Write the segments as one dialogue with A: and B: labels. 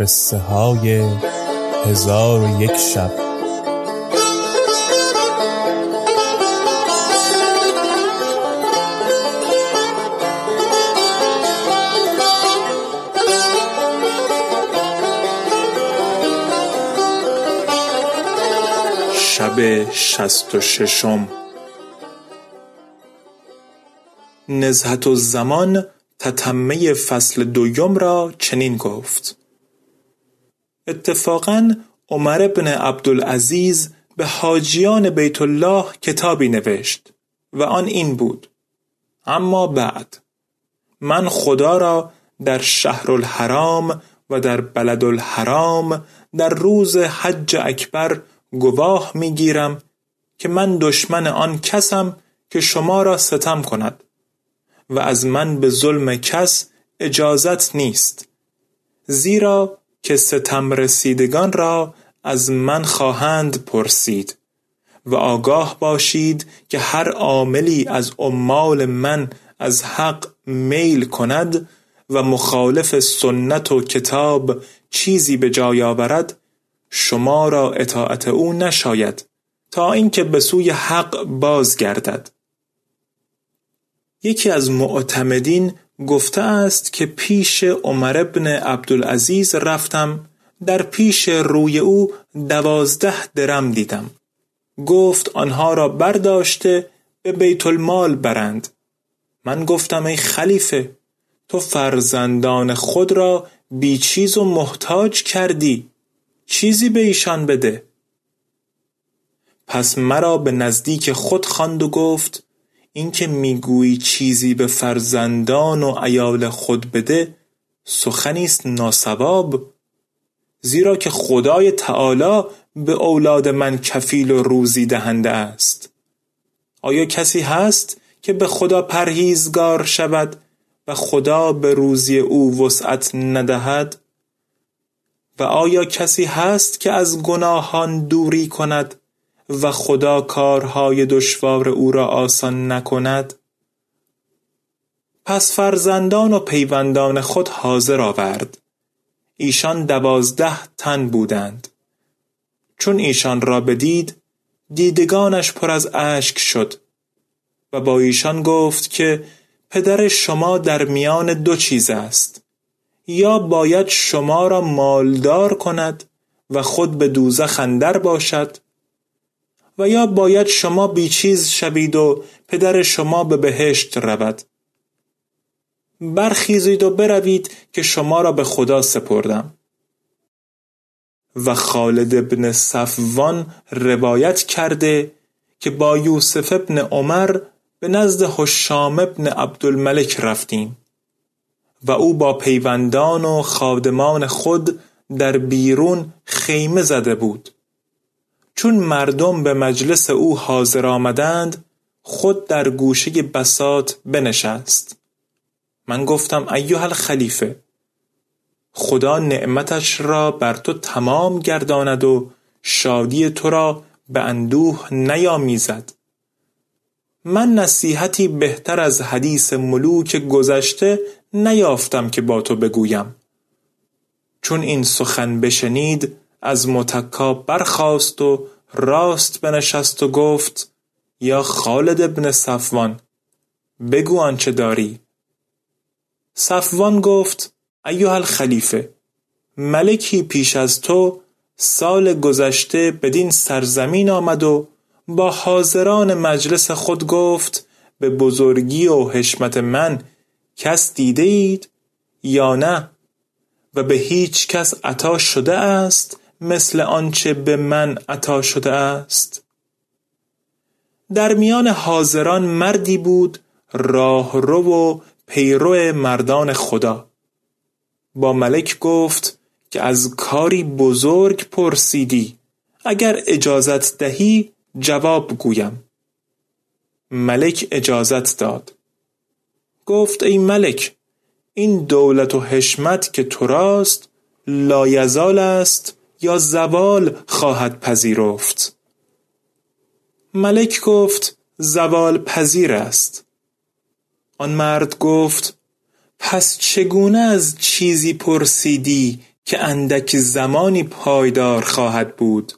A: قصه های هزار و یک شب. شب شست و ششم. نزهت و زمان تتمه فصل دوم را چنین گفت. اتفاقا عمر بن عبدالعزیز به حاجیان بیت الله کتابی نوشت و آن این بود اما بعد من خدا را در شهر الحرام و در بلد الحرام در روز حج اکبر گواه می‌گیرم که من دشمن آن کسم که شما را ستم کند و از من به ظلم کس اجازت نیست زیرا که ستم رسیدگان را از من خواهند پرسید و آگاه باشید که هر عاملی از عمال من از حق میل کند و مخالف سنت و کتاب چیزی به جای آورد شما را اطاعت او نشاید تا اینکه به سوی حق بازگردد. یکی از معتمدین گفته است که پیش عمر بن عبدالعزیز رفتم در پیش روی او دوازده درم دیدم. گفت آنها را برداشته به بیت المال برند. من گفتم ای خلیفه تو فرزندان خود را بیچیز و محتاج کردی. چیزی به ایشان بده. پس مرا به نزدیک خود خواند و گفت اینکه می‌گویی چیزی به فرزندان و عیال خود بده سخنی است ناسواب. زیرا که خدای تعالی به اولاد من کفیل و روزی دهنده است. آیا کسی هست که به خدا پرهیزگار شود و خدا به روزی او وسعت ندهد؟ و آیا کسی هست که از گناهان دوری کند و خدا کارهای دشوار او را آسان نکند پس فرزندان و پیوندان خود حاضر آورد. ایشان دوازده تن بودند. چون ایشان را بدید دیدگانش پر از اشک شد و با ایشان گفت که پدر شما در میان دو چیز است. یا باید شما را مالدار کند و خود به دوزخ اندر باشد و یا باید شما بیچیز شوید و پدر شما به بهشت رود. برخیزید و بروید که شما را به خدا سپردم. و خالد ابن صفوان روایت کرده که با یوسف ابن عمر به نزد حشام ابن عبدالملک رفتیم و او با پیوندان و خادمان خود در بیرون خیمه زده بود. چون مردم به مجلس او حاضر آمدند خود در گوشه بساط بنشست. من گفتم ایها الخلیفه خدا نعمتش را بر تو تمام گرداند و شادی تو را به اندوه نیامیزد. من نصیحتی بهتر از حدیث ملوک گذشته نیافتم که با تو بگویم. چون این سخن بشنید از متکا برخاست و راست بنشست و گفت یا خالد ابن صفوان بگو آنچه داری. صفوان گفت ایها الخلیفه ملکی پیش از تو سال گذشته بدین سرزمین آمد و با حاضران مجلس خود گفت به بزرگی و حشمت من کس دیده اید یا نه؟ و به هیچ کس عطا شده است مثل آنچه به من عطا شده است. در میان حاضران مردی بود راهرو و پیرو مردان خدا. با ملک گفت که از کاری بزرگ پرسیدی اگر اجازت دهی جواب گویم. ملک اجازت داد. گفت ای ملک این دولت و حشمت که تو راست لایزال است یا زوال خواهد پذیرفت؟ ملک گفت زوال پذیر است. آن مرد گفت پس چگونه از چیزی پرسیدی که اندک زمانی پایدار خواهد بود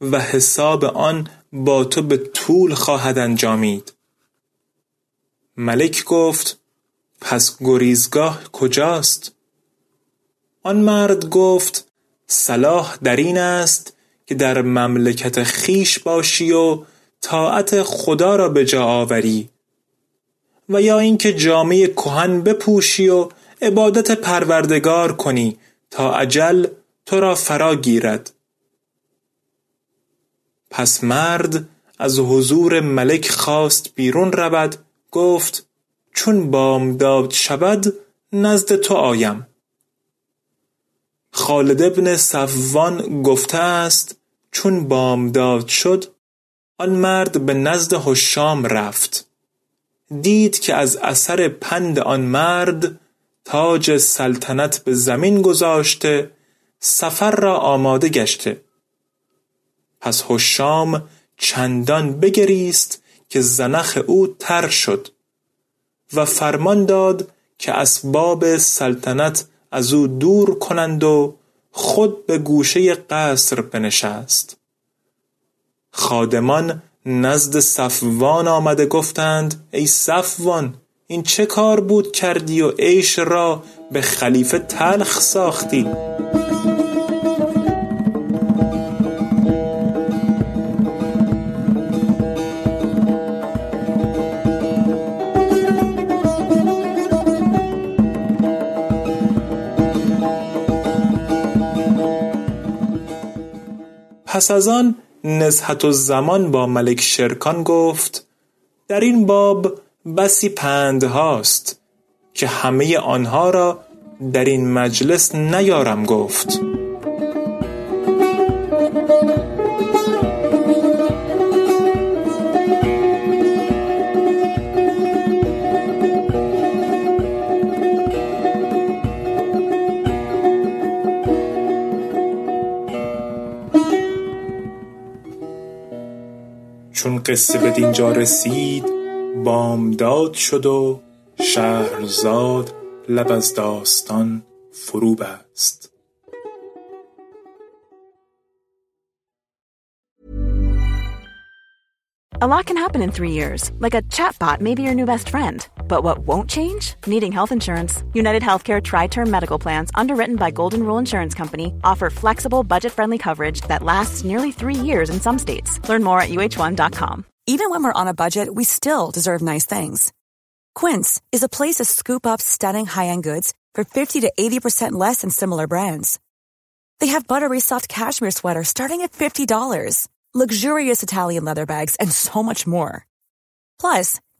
A: و حساب آن با تو به طول خواهد انجامید؟ ملک گفت پس گریزگاه کجاست؟ آن مرد گفت صلاح در این است که در مملکت خیش باشی و طاعت خدا را به جا آوری و یا اینکه جامعه کهن بپوشی و عبادت پروردگار کنی تا عجل تو را فرا گیرد. پس مرد از حضور ملک خواست بیرون رود گفت چون بامداد شود نزد تو آیم. خالد ابن صفوان گفته است چون بامداد شد آن مرد به نزد حشام رفت. دید که از اثر پند آن مرد تاج سلطنت به زمین گذاشته سفر را آماده گشته. پس حشام چندان بگریست که زنخ او تر شد و فرمان داد که اسباب سلطنت از او دور کنند و خود به گوشه قصر بنشست. خادمان نزد صفوان آمده گفتند ای صفوان این چه کار بود کردی و عیش را به خلیفه تلخ ساختی؟ پس از آن نزهت زمان با ملک شرکان گفت در این باب بسی پندهاست که همه آنها را در این مجلس نیارم گفت. چون قصه به دینجا رسید بامداد شد و شهرزاد لب از داستان فرو بست
B: A lot can happen in three years, like a chatbot may be your new best friend. But what won't change? Needing health insurance. United Healthcare Tri Term Medical Plans, underwritten by Golden Rule Insurance Company, offer flexible, budget friendly coverage that lasts nearly three years in some states. Learn more at uh1.com.
C: Even when we're on a budget, we still deserve nice things. Quince is a place to scoop up stunning high end goods for 50 to 80% less than similar brands. They have buttery soft cashmere sweaters starting at $50, luxurious Italian leather bags, and so much more. Plus,